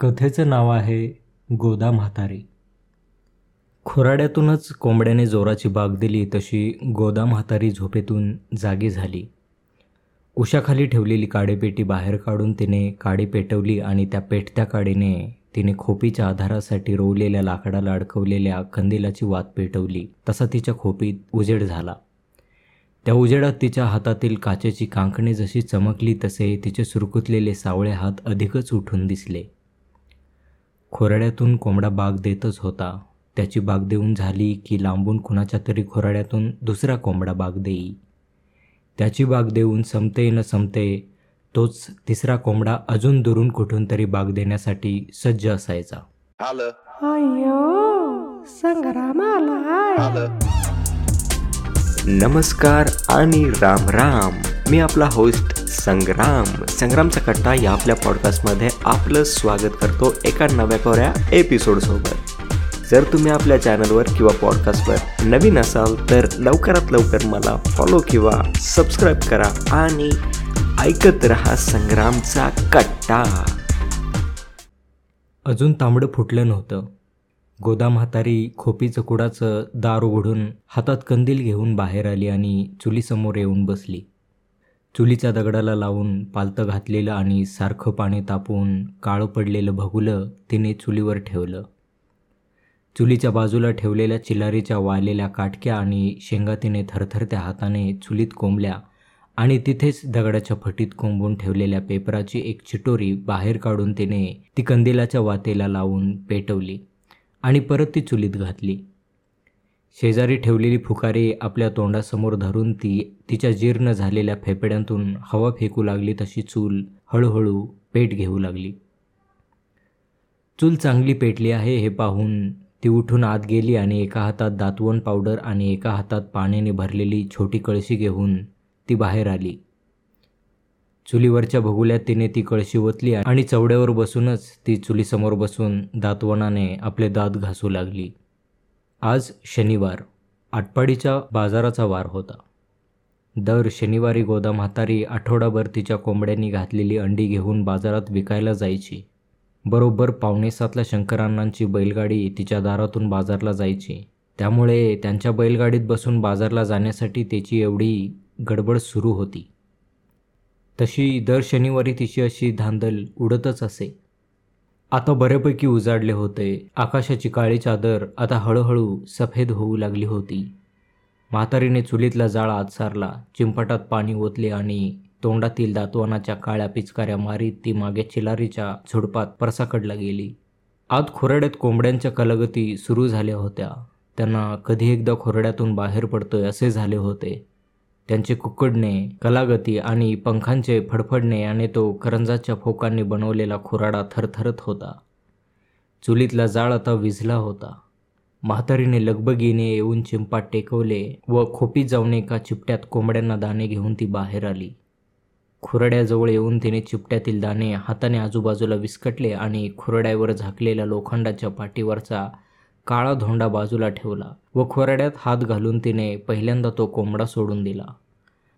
कथेचं नाव आहे गोदा म्हातारी खोराड्यातूनच कोंबड्याने जोराची बाग दिली तशी गोदा म्हातारी झोपेतून जागी झाली. उशाखाली ठेवलेली काडेपेटी बाहेर काढून तिने काडी पेटवली आणि त्या पेटत्या काडीने तिने खोपीच्या आधारासाठी रोवलेल्या लाकडाला अडकवलेल्या कंदिलाची वात पेटवली. तसा तिच्या खोपीत उजेड झाला. त्या उजेडात तिच्या हातातील काचेची कांकणे जशी चमकली तसे तिचे सुरकुतलेले सावळे हात अधिकच उठून दिसले. खोराड्यातून कोंबडा बाग देतच होता. त्याची बाग देऊन झाली की लांबून कुणाच्या तरी खोराड्यातून दुसरा कोंबडा बाग देई. त्याची बाग देऊन संपते न संपते तोच तिसरा कोंबडा अजून दुरून कुठून तरी बाग देण्यासाठी सज्ज असायचा. आलं. अय्यो संग्राम आलाय आलं. नमस्कार आणि राम राम. मी आपला होस्ट संग्राम. संग्रामचा कट्टा या आपल्या पॉडकास्टमध्ये आपलं स्वागत करतो एका नव्या कोऱ्या एपिसोडसोबत जर तुम्ही आपल्या चॅनलवर किंवा पॉडकास्टवर नवीन असाल तर लवकरात लवकर मला फॉलो किंवा सबस्क्राईब करा आणि ऐकत रहा संग्रामचा कट्टा. अजून तांबडं फुटलं नव्हतं. गोदा म्हातारी खोपीचं कुडाचं दार उघडून हातात कंदील घेऊन बाहेर आली आणि चुलीसमोर येऊन बसली. चुलीच्या दगडाला लावून पालतं घातलेलं आणि सारखं पाणी तापवून काळं पडलेलं भगुलं तिने चुलीवर ठेवलं. चुलीच्या बाजूला ठेवलेल्या चिलारीच्या वाळलेल्या काटक्या आणि शेंगा तिने थरथरत्या हाताने चुलीत कोंबल्या आणि तिथेच दगडाच्या फटीत कोंबून ठेवलेल्या पेपराची एक चिटोरी बाहेर काढून तिने ती कंदिलाच्या वातेला लावून पेटवली आणि परत ती चुलीत घातली. शेजारी ठेवलेली फुकारी आपल्या तोंडासमोर धरून ती तिच्या जीर्ण झालेल्या फेफड्यांतून हवा फेकू लागली तशी चूल हळूहळू पेट घेऊ लागली. चूल चांगली पेटली आहे हे पाहून ती उठून आत गेली आणि एका हातात दातवण पावडर आणि एका हातात पाण्याने भरलेली छोटी कळशी घेऊन ती बाहेर आली. चुलीवरच्या भगुल्यात तिने ती कळशी ओतली आणि चवड्यावर बसूनच ती चुलीसमोर बसून दातवणाने आपले दात घासू लागली. आज शनिवार. आटपाडीच्या बाजाराचा वार होता. दर शनिवारी गोदा म्हातारी आठवडाभर तिच्या कोंबड्यांनी घातलेली अंडी घेऊन बाजारात विकायला जायची. बरोबर पावणेसातला शंकरांनांची बैलगाडी तिच्या दारातून बाजारला जायची. त्यामुळे त्यांच्या बैलगाडीत बसून बाजारला जाण्यासाठी तिची एवढी गडबड सुरू होती. तशी दर शनिवारी तिची अशी धांदल उडतच असे. आता बऱ्यापैकी उजाडले होते. आकाशाची काळी चादर आता हळूहळू सफेद होऊ लागली होती. म्हातारीने चुलीतला जाळा आत सारला पाणी ओतले आणि तोंडातील दातवानाच्या काळ्या पिचकाऱ्या मारीत ती मागे चिलारीच्या झुडपात परसाकडला गेली. आत खोरड्यात कोंबड्यांच्या कलगती सुरू झाल्या होत्या. त्यांना कधी एकदा खोरड्यातून बाहेर पडतोय असे झाले होते. त्यांचे कुकडणे कलागती आणि पंखांचे फडफडणे आणि तो करंजाच्या फोकांनी बनवलेला खुराडा थरथरत होता. चुलीतला जाळ आता विझला होता. म्हातारीने लगबगीने येऊन चिंपात टेकवले व खोपी जाऊन एका चिपट्यात कोंबड्यांना दाणे घेऊन ती बाहेर आली. खुरड्याजवळ येऊन तिने चिपट्यातील दाणे हाताने आजूबाजूला विस्कटले आणि खुरड्यावर झाकलेल्या लोखंडाच्या पाठीवरचा काळा धोंडा बाजूला ठेवला व खोरड्यात हात घालून तिने पहिल्यांदा तो कोंबडा सोडून दिला.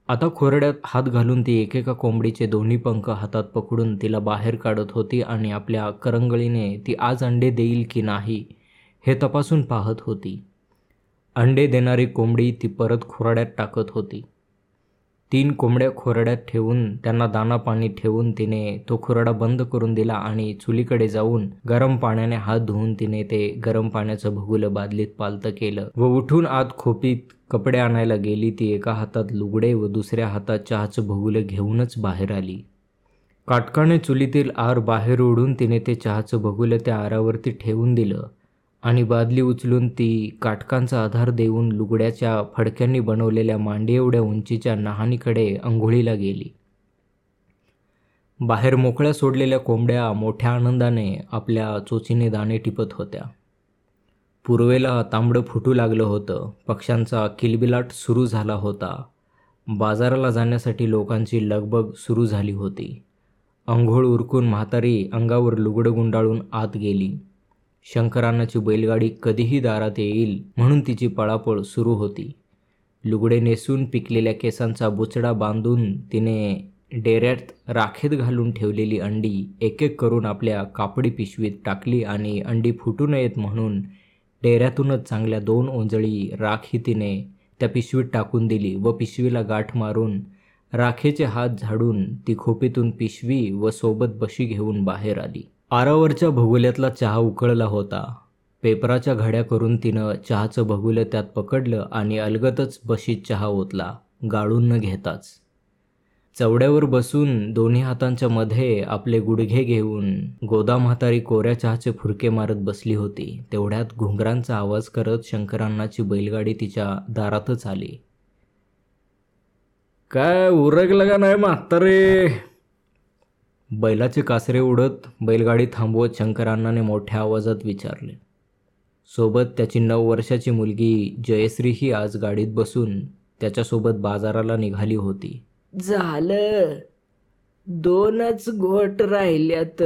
आता खोरड्यात हात घालून ती एकेका कोंबडीचे दोन्ही पंख हातात पकडून तिला बाहेर काढत होती आणि आपल्या करंगळीने ती आज अंडे देईल की नाही हे तपासून पाहत होती. अंडे देणारी कोंबडी ती परत खोराड्यात टाकत होती. तीन कोंबड्या खोरड्यात ठेवून त्यांना दाना पाणी ठेवून तिने तो खुराडा बंद करून दिला आणि चुलीकडे जाऊन गरम पाण्याने हात धुवून तिने ते गरम पाण्याचं भगुलं बादलीत पालतं केलं व उठून आत खोपीत कपडे आणायला गेली. ती एका हातात लुगडे व दुसऱ्या हातात चहाचं भगुलं घेऊनच बाहेर आली. काटकाने चुलीतील आर बाहेर ओढून तिने ते चहाचं भगुलं त्या आरावरती ठेवून दिलं. आणि बादली उचलून ती काटकांचा आधार देऊन लुगड्याच्या फडक्यांनी बनवलेल्या मांडी एवढ्या उंचीच्या नहानीकडे अंघोळीला गेली. बाहेर मोकळ्या सोडलेल्या कोंबड्या मोठ्या आनंदाने आपल्या चोचीने दाणे टिपत होत्या. पूर्वेला तांबडं फुटू लागलं होतं. पक्ष्यांचा किलबिलाट सुरू झाला होता. बाजाराला जाण्यासाठी लोकांची लगबग सुरू झाली होती. अंघोळ उरकून म्हातारी अंगावर लुगडं गुंडाळून आत गेली. शंकरानाची बैलगाडी कधीही दारात येईल म्हणून तिची पळापळ सुरू होती. लुगडे नेसून पिकलेल्या केसांचा बुचडा बांधून तिने डेऱ्यात राखेत घालून ठेवलेली अंडी एक एक करून आपल्या कापडी पिशवीत टाकली आणि अंडी फुटू नयेत म्हणून डेऱ्यातूनच चांगल्या दोन ओंजळी राख ही तिने त्या पिशवीत टाकून दिली व पिशवीला गाठ मारून राखेचे हात झाडून ती खोपीतून पिशवी व सोबत बशी घेऊन बाहेर आली. आरावरच्या भगुल्यातला चहा उकळला होता. पेपराच्या घड्या करून तिनं चहाचं भगुलं त्यात पकडलं आणि अलगतच बशीत चहा ओतला गाळून न घेताच. चवड्यावर बसून दोन्ही हातांच्या मध्ये आपले गुडघे घेऊन गोदा म्हातारी कोऱ्या चहाचे फुरके मारत बसली होती. तेवढ्यात घुंगरांचा आवाज करत शंकरांनाची बैलगाडी तिच्या दारातच आली. काय उरकलं का नाही म्हातारे? बैलाचे कासरे उडत बैलगाडी थांबवत शंकरांनाने मोठ्या आवाजात विचारले. सोबत त्याची नऊ वर्षाची मुलगी जयश्रीही आज गाडीत बसून त्याच्यासोबत बाजाराला निघाली होती. झालं. दोनच घोट राहिल्यात.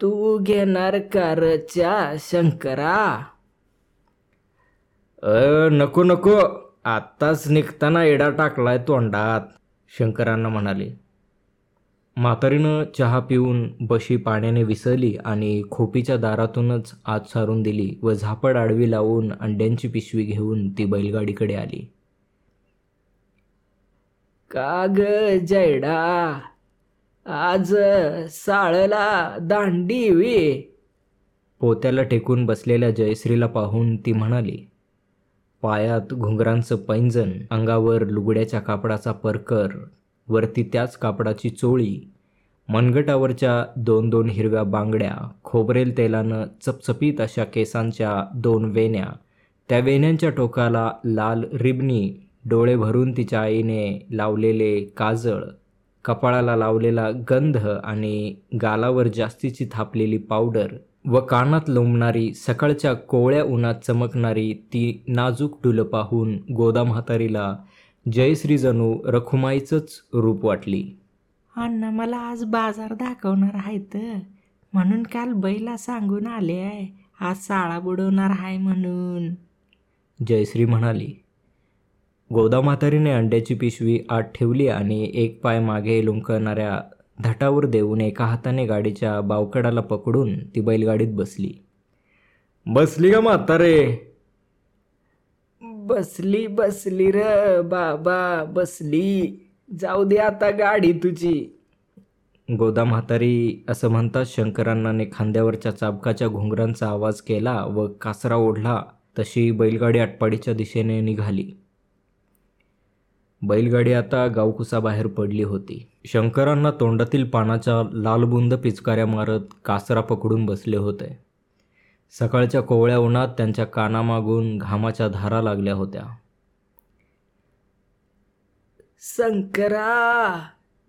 तू घेणार कारच्या शंकरा? अ नको नको. आत्ताच निघताना एडा टाकलाय तोंडात शंकरांना म्हणाले. म्हातारीनं चहा पिऊन बशी पाण्याने विसरली आणि खोपीच्या दारातूनच आत सारून दिली व झापड आडवी लावून अंड्यांची पिशवी घेऊन ती बैलगाडीकडे आली. का ग जैडा आज साळला दांडी वे. पोत्याला टेकून बसलेल्या जयश्रीला पाहून ती म्हणाली पायात घुंगरांचं पैंजण अंगावर लुगड्याच्या कापडाचा परकर वरती त्याच कापडाची चोळी मनगटावरच्या दोन दोन हिरव्या बांगड्या खोबरेल तेलानं चपचपीत अशा केसांच्या दोन वेण्या त्या वेण्यांच्या टोकाला लाल रिबनी डोळे भरून तिच्या आईने लावलेले काजळ कपाळाला लावलेला गंध आणि गालावर जास्तीची थापलेली पावडर व कानात लोंबणारी सकाळच्या कोवळ्या उन्हात चमकणारी ती नाजूक डुलं पाहून गोदा म्हातारीला जयश्री जणू रखुमाईचंच रूप वाटली. अण्णा मला आज बाजार दाखवणार आहेत म्हणून काल बैला सांगून आले आहे आज साळा बुडवणार आहे म्हणून. जयश्री म्हणाली. गोदा म्हातारीने अंड्याची पिशवी आत ठेवली आणि एक पाय मागे लुंकणाऱ्या धटावर देऊन एका हाताने गाडीच्या बावकडाला पकडून ती बैलगाडीत बसली. बसली का म्हातारे? बसली बसली र बाबा बसली. जाऊ दे आता गाडी तुझी. गोदा म्हातारी असं म्हणताच शंकरांनाने खांद्यावरच्या चाबकाच्या घुंगरांचा आवाज केला व कासरा ओढला. तशी बैलगाडी आटपाडीच्या दिशेने निघाली. बैलगाडी आता गावकुसाबाहेर पडली होती. शंकरांना तोंडातील पानाच्या लालबुंद पिचकाऱ्या मारत कासरा पकडून बसले होते. सकाळच्या कोवळ्या उन्हात त्यांच्या कानामागून घामाच्या धारा लागल्या होत्या. शंकरा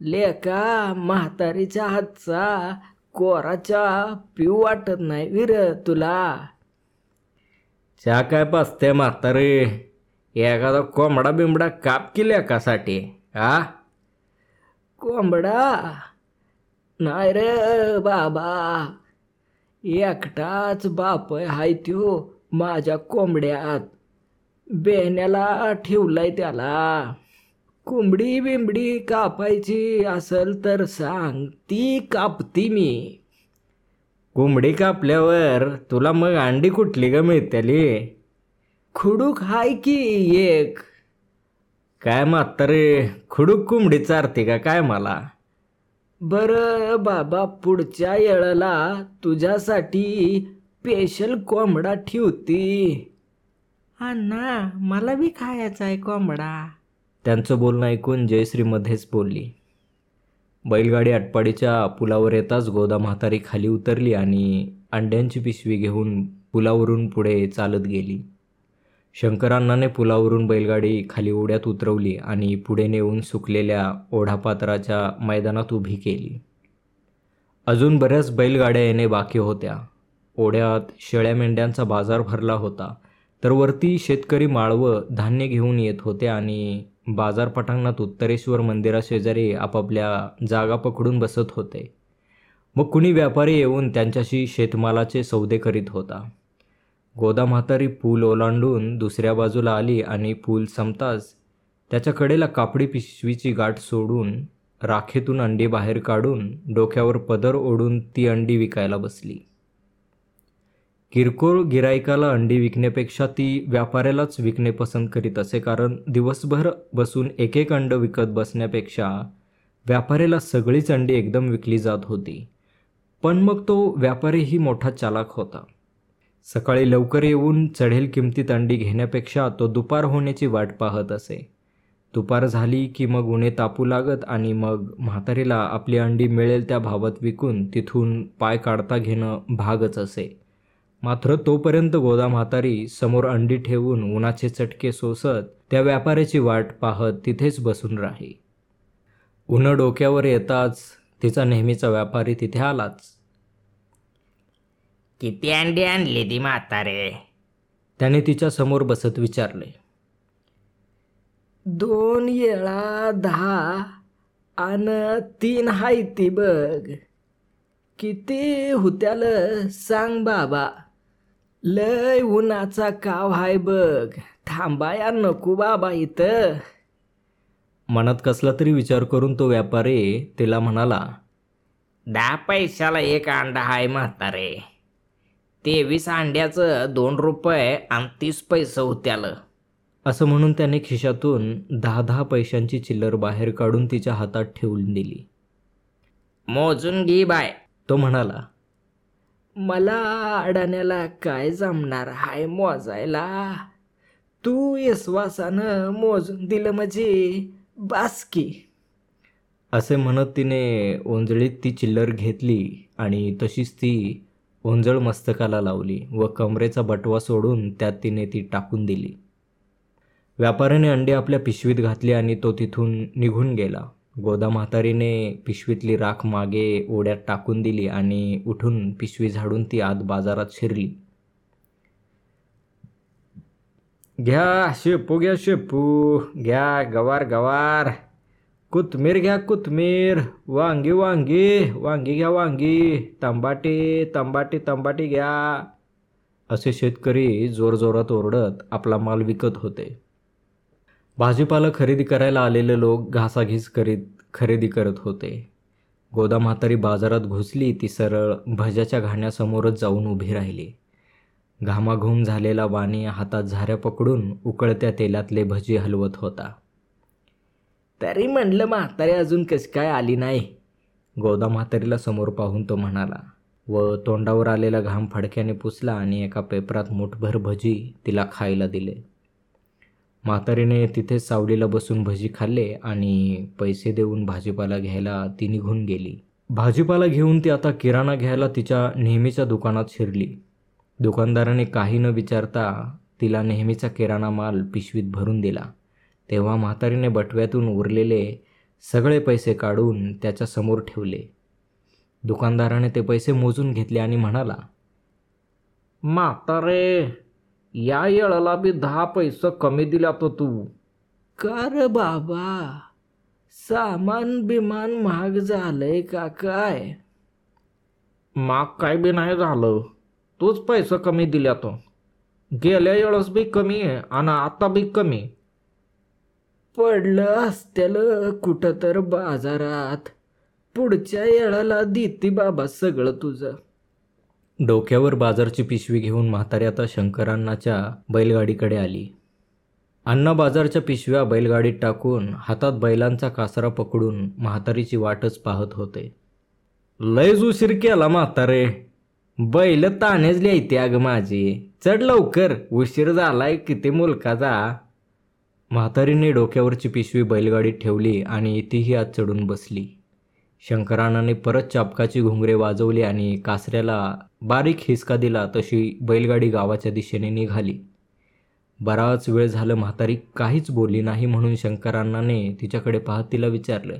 लेका म्हातारीच्या हातचा कोराच्या पिऊ वाटत नाही विर तुला. च्या काय पाचते म्हातारे? एखादा कोंबडा बिंबडा काप केल्या कासाठी आ? कोंबडा? नाही रे बाबा. एकटाच बाप हाय त्यो माझ्या कोंबड्यात. बेण्याला ठेवलाय त्याला. कोंबडी बिंबडी कापायची असल तर सांग ती कापती मी. कोंबडी कापल्यावर तुला मग अंडी कुठली ग मिळतेली? खुडूक हाय की एक? काय म्हातारे खुडूक कोंबडी चारते का काय मला? बरं बाबा पुढच्या येळेला तुझ्यासाठी स्पेशल कोंबडा ठेवती. अण्णा मला बी खायचा आहे कोंबडा. त्यांचं बोलणं ऐकून जयश्री मध्येच बोलली. बैलगाडी आटपाडीच्या पुलावर येताच गोदा म्हातारी खाली उतरली आणि अंड्यांची पिशवी घेऊन पुलावरून पुढे चालत गेली. शंकरांनाने पुलावरून बैलगाडी खाली ओढ्यात उतरवली आणि पुढे नेऊन सुकलेल्या ओढापात्राच्या मैदानात उभी केली. अजून बऱ्याच बैलगाड्या येणे बाकी होत्या. ओढ्यात शेळ्या मेंढ्यांचा बाजार भरला होता. तर वरती शेतकरी माळवं धान्य घेऊन येत होते आणि बाजार पटांगणात उत्तरेश्वर मंदिराशेजारी आपापल्या जागा पकडून बसत होते. मग कुणी व्यापारी येऊन त्यांच्याशी शेतमालाचे सौदे करीत होता. गोदा म्हातारी पूल ओलांडून दुसऱ्या बाजूला आली आणि पूल संपताच त्याच्या कडेला कापडी पिशवीची गाठ सोडून राखेतून अंडी बाहेर काढून डोक्यावर पदर ओढून ती अंडी विकायला बसली. किरकोळ गिरायकाला अंडी विकण्यापेक्षा ती व्यापाऱ्यालाच विकणे पसंत करीत असे कारण दिवसभर बसून एक एक अंड विकत बसण्यापेक्षा व्यापाऱ्याला सगळीच अंडी एकदम विकली जात होती. पण मग तो व्यापारीही मोठा चालाक होता. सकाळी लवकर येऊन चढेल किमतीत अंडी घेण्यापेक्षा तो दुपार होण्याची वाट पाहत असे. दुपार झाली की मग उन्हे तापू लागत आणि मग म्हातारीला आपली अंडी मिळेल त्या भावात विकून तिथून पाय काढता घेणं भागच असे. मात्र तोपर्यंत गोदा म्हातारी समोर अंडी ठेवून उन्हाचे चटके सोसत त्या व्यापाऱ्याची वाट पाहत तिथेच बसून राही. उन्ह डोक्यावर येताच तिचा नेहमीचा व्यापारी तिथे आलाच. किती अंडी आणली ती म्हातारे? त्याने तिच्या समोर बसत विचारले. दोन येळा दहा आणि तीन हाय ती बघ. किती हुत्याल सांग बाबा. लय उन्हाचा काव हाय बघ. थांबाया नको बाबा इथं. मनात कसला तरी विचार करून तो व्यापारी तिला म्हणाला दहा पैशाला एक अंडा हाय म्हातारे. तेवीस अंड्याचं दोन रुपये आणि तीस पैसे होत्यालं. असं म्हणून त्याने खिशातून दहा दहा पैशांची चिल्लर बाहेर काढून तिच्या हातात ठेवून दिली. मोजून घे बाय तो म्हणाला. मला अडाण्याला काय जमणार हाय मोजायला? तू यशवासानं मोजून दिलं म्हणजे बासकी असे म्हणत तिने ओंजळीत ती चिल्लर घेतली आणि तशीच ती ओंजळ मस्तकाला लावली व कमरेचा बटवा सोडून त्यात तिने ती टाकून दिली. व्यापाऱ्याने अंडी आपल्या पिशवीत घातली आणि तो तिथून निघून गेला. गोदा म्हातारीने पिशवीतली राख मागे ओढ्यात टाकून दिली आणि उठून पिशवी झाडून ती आत बाजारात शिरली. घ्या शेपू घ्या शेपू घ्या गवार गवार. कोथमीर घ्या कोथमीर. वांगी वांगी. वांगी घ्या वांगी. तंबाटे तंबाटे तंबाटे घ्या. असे शेतकरी जोरजोरात ओरडत आपला माल विकत होते. भाजीपाला खरेदी करायला आलेले लोक घासाघीस करीत खरेदी करत होते. गोदा म्हातारी बाजारात घुसली ती सरळ भज्याच्या घाण्यासमोरच जाऊन उभी राहिली. घामाघूम झालेला वाणी हातात झाऱ्या पकडून उकळत्या तेलातले भजी हलवत होता. तरी म्हणलं म्हातारी अजून कशी काय आली नाही. गोदा म्हातारीला समोर पाहून तो म्हणाला व तोंडावर आलेला घाम फडक्याने पुसला आणि एका पेपरात मुठभर भजी तिला खायला दिले. म्हातारीने तिथे सावलीला बसून भजी खाल्ले आणि पैसे देऊन भाजीपाला घ्यायला ती निघून गेली. भाजीपाला घेऊन ती आता किराणा घ्यायला तिच्या नेहमीच्या दुकानात शिरली. दुकानदाराने काही न विचारता तिला नेहमीचा किराणा माल पिशवीत भरून दिला. तेव्हा म्हातारीने बटव्यातून उरलेले सगळे पैसे काढून त्याच्यासमोर ठेवले. दुकानदाराने ते पैसे मोजून घेतले आणि म्हणाला म्हातारे या येळाला बी दहा पैसे कमी दिला तो तू. का र बाबा सामान बिमान महाग झालंय का काय? महाग काय बी नाही झालं तूच पैसे कमी दिल्या तो गेल्या वेळेस बी कमी आहे आणि आता बी कमी. पडलं असत्यालं कुठं तर बाजारात. पुढच्या येळाला देते बाबा सगळं तुझं. डोक्यावर बाजारची पिशवी घेऊन म्हातारी आता शंकरांनाच्या बैलगाडीकडे आली. अण्णा बाजारच्या पिशव्या बैलगाडीत टाकून हातात बैलांचा कासरा पकडून म्हातारीची वाटच पाहत होते. लयच उशीर केला म्हातारे. बैल तानेच लिहायते अगं माझी. चढ लवकर. उशीर झालाय किती मुलकाचा म्हातारीने डोक्यावरची पिशवी बैलगाडीत ठेवली आणि तीही आत चढून बसली. शंकरानाने परत चापकाची घुंगरे वाजवली आणि कासऱ्याला बारीक हिसका दिला तशी बैलगाडी गावाच्या दिशेने निघाली. बराच वेळ झालं म्हातारी काहीच बोलली नाही म्हणून शंकरांनाने तिच्याकडे पाहत तिला विचारलं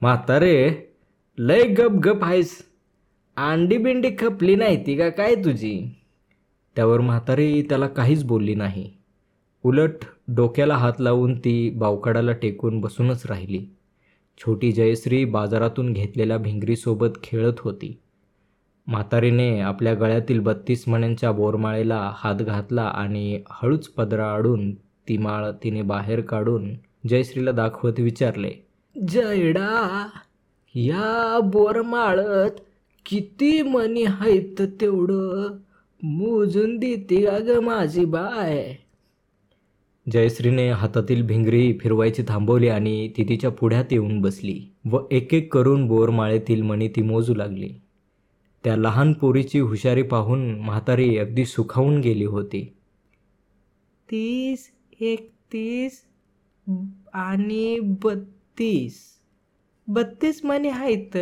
म्हातारे लय गप गप आहेस. अंडी बिंडी खपली नाही ती का काय तुझी? त्यावर म्हातारी त्याला काहीच बोलली नाही. उलट डोक्याला हात लावून ती बावकाडाला टेकून बसूनच राहिली. छोटी जयश्री बाजारातून घेतलेल्या भिंगरीसोबत खेळत होती. म्हातारीने आपल्या गळ्यातील बत्तीस मण्यांच्या बोरमाळेला हात घातला आणि हळूच पदरा आडून ती माळ तिने बाहेर काढून जयश्रीला दाखवत विचारले जयडा या बोरमाळत किती मनी आहेत तेवढं? मोजून देते का ग माझी बाय. जयश्रीने हातातील भिंगरी फिरवायची थांबवली आणि ती तिच्या पुढ्यात येऊन बसली व एक एक करून बोरमाळेतील मणी ती मोजू लागली. त्या लहान पोरीची हुशारी पाहून म्हातारी अगदी सुखावून गेली होती. तीस एकतीस आणि बत्तीस. बत्तीस मनी आहेत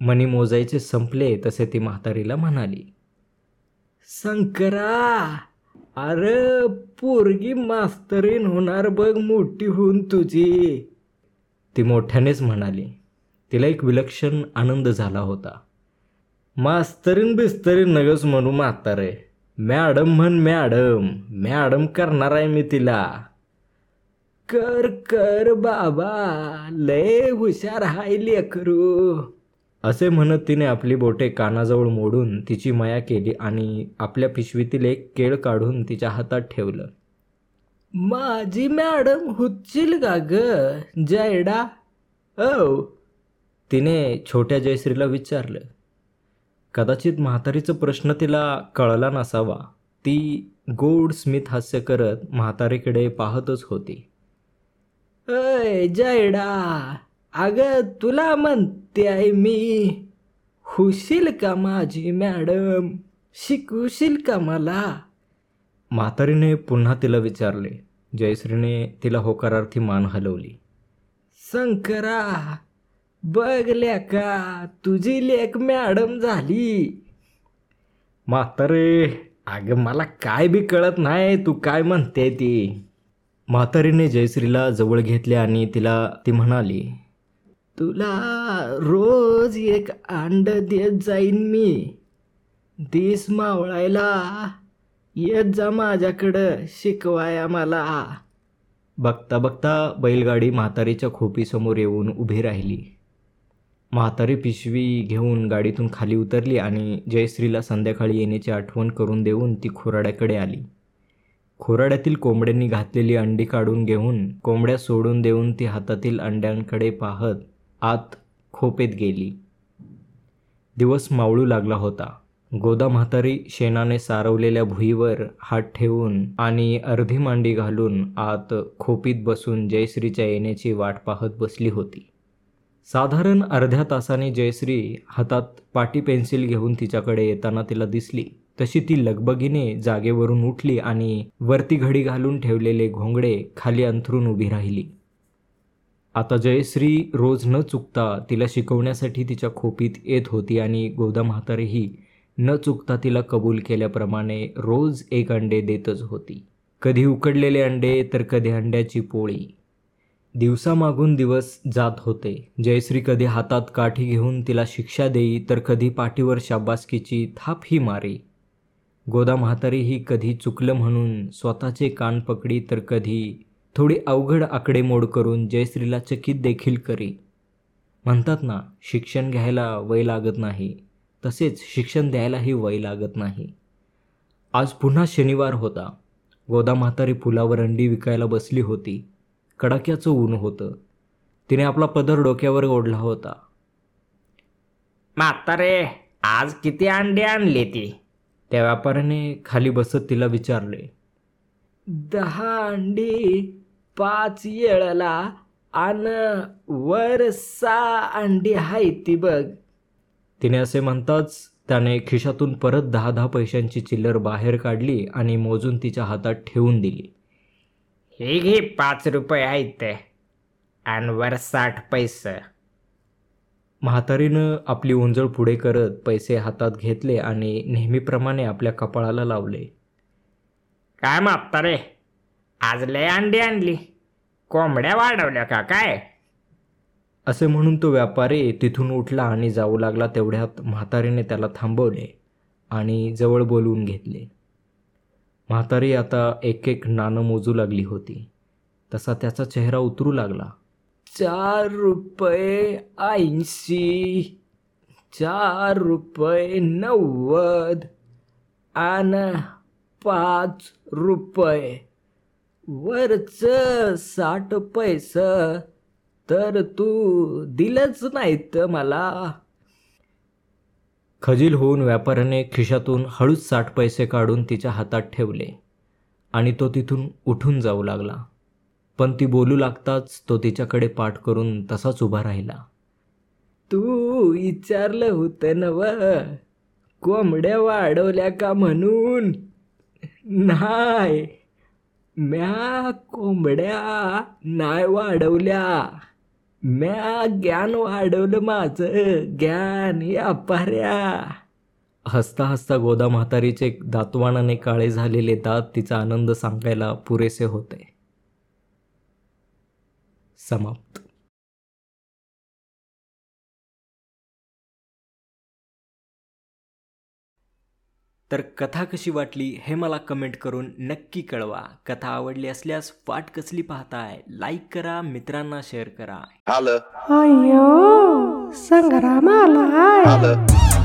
मणी मोजायचे संपले तसे ती म्हातारीला म्हणाली. शंकरा अरे पोरगी मास्तरीन होणार बघ मोठी होऊन तुझी. ती मोठ्यानेच म्हणाली. तिला एक विलक्षण आनंद झाला होता. मास्तरीन बिस्तरीन नगस म्हणू म्हातारे. मॅडम म्हण मॅडम मॅडम करणार आहे मी तिला. कर कर बाबा लय हुशार हाय लेकरू. असे म्हणत तिने आपली बोटे कानाजवळ मोडून तिची माया केली आणि आपल्या पिशवीतील एक केळ काढून तिच्या हातात ठेवलं. माझी मॅडम हुच्चिल का ग जयडा? औ. तिने छोट्या जयश्रीला विचारलं. कदाचित म्हातारीचा प्रश्न तिला कळला नसावा. ती गोड स्मित हास्य करत म्हातारीकडे पाहतच होती. अय जयडा अग तुला म्हणते आहे मी हुशील का माझी मॅडम? शिकवशील का मला? म्हातारीने पुन्हा तिला विचारले. जयश्रीने तिला होकारार्थी मान हलवली. शंकरा बघ लेका तुझी लेक मॅडम झाली. म्हातारे अगं मला काय बी कळत नाही तू काय म्हणते ती? म्हातारीने जयश्रीला जवळ घेतले आणि तिला ती म्हणाली तुला रोज एक अंड देत जाईन मी. दिस मावळायला येत जा माझ्याकडं शिकवाया मला. बघता बघता बैलगाडी म्हातारीच्या खोपीसमोर येऊन उभी राहिली. म्हातारी पिशवी घेऊन गाडीतून खाली उतरली आणि जयश्रीला संध्याकाळी येण्याची आठवण करून देऊन ती खोराड्याकडे आली. खोराड्यातील कोंबड्यांनी घातलेली अंडी काढून घेऊन कोंबड्या सोडून देऊन ती हातातील अंड्यांकडे पाहत आत खोपेत गेली. दिवस मावळू लागला होता. गोदा म्हातारी शेणाने सारवलेल्या भुईवर हात ठेवून आणि अर्धी मांडी घालून आत खोपीत बसून जयश्रीच्या येण्याची वाट पाहत बसली होती. साधारण अर्ध्या तासाने जयश्री हातात पाटी पेन्सिल घेऊन तिच्याकडे येताना तिला दिसली. तशी ती लगबगीने जागेवरून उठली आणि वरती घडी घालून ठेवलेले घोंगडे खाली अंथरून उभी राहिली. आता जयश्री रोज न चुकता तिला शिकवण्यासाठी तिच्या खोपीत येत होती आणि गोदा म्हातारीही न चुकता तिला कबूल केल्याप्रमाणे रोज एक अंडे देतच होती. कधी उकडलेले अंडे तर कधी अंड्याची पोळी. दिवसामागून दिवस जात होते. जयश्री कधी हातात काठी घेऊन तिला शिक्षा देई तर कधी पाठीवर शाबासकीची थापही मारी. गोदा म्हातारी ही कधी चुकलं म्हणून स्वतःचे कान पकडी तर कधी थोडी अवघड आकडेमोड करून जयश्रीला चकित देखील करी. म्हणतात ना शिक्षण घ्यायला वय लागत नाही. तसेच शिक्षण द्यायलाही वय लागत नाही. आज पुन्हा शनिवार होता. गोदा म्हातारी फुलावर अंडी विकायला बसली होती. कडाक्याचं ऊन होतं. तिने आपला पदर डोक्यावर ओढला होता. म्हातारे आज किती अंडे आणले ती? त्या व्यापाऱ्याने खाली बसत तिला विचारले. दहा अंडी? पाच येळला आणि वर सहा अंडी हाय ती बघ. तिने असे म्हणताच त्याने खिशातून परत दहा दहा पैशांची चिल्लर बाहेर काढली आणि मोजून तिच्या हातात ठेवून दिली. हे घे पाच रुपये आहेत आणि वर साठ पैसे. म्हातारीनं आपली ओंजळ पुढे करत पैसे हातात घेतले आणि नेहमीप्रमाणे आपल्या कपाळाला लावले. काय म्हातारे? आज लय अंडी आणली. कोंबड्या वाढवल्या का काय? असे म्हणून तो व्यापारी तिथून उठला आणि जाऊ लागला तेवढ्यात म्हातारीने त्याला थांबवले आणि जवळ बोलवून घेतले. म्हातारी आता एक एक नाणं मोजू लागली होती. तसा त्याचा चेहरा उतरू लागला. चार रुपये ऐंशी चार रुपये नव्वद आणि पाच रुपये. वरच साठ पैस तर तू दिलंच नाहीत मला. खजील होऊन व्यापाऱ्याने खिशातून हळूच साठ पैसे काढून तिच्या हातात ठेवले आणि तो तिथून उठून जाऊ लागला. पण ती बोलू लागताच तो तिच्याकडे पाठ करून तसाच उभा राहिला. तू विचारलं होतं नव कोंबड्या वाढवल्या का म्हणून? नाही. म्या कोंबड्या नाय वाढवल्या. म्या ज्ञान वाढवलं माझं. ज्ञान या पाऱ्या. हसता हसता गोदा म्हातारीचे दातवाणाने काळे झालेले दात तिचा आनंद सांगायला पुरेसे होते. समाप्त. तर कथा कशी वाटली हे मला कमेंट करून नक्की कळवा. कथा आवडली असल्यास वाट कसली पाहताय लाईक करा मित्रांना शेअर करा. Holla, अय्यो संग्राम आलाय holla.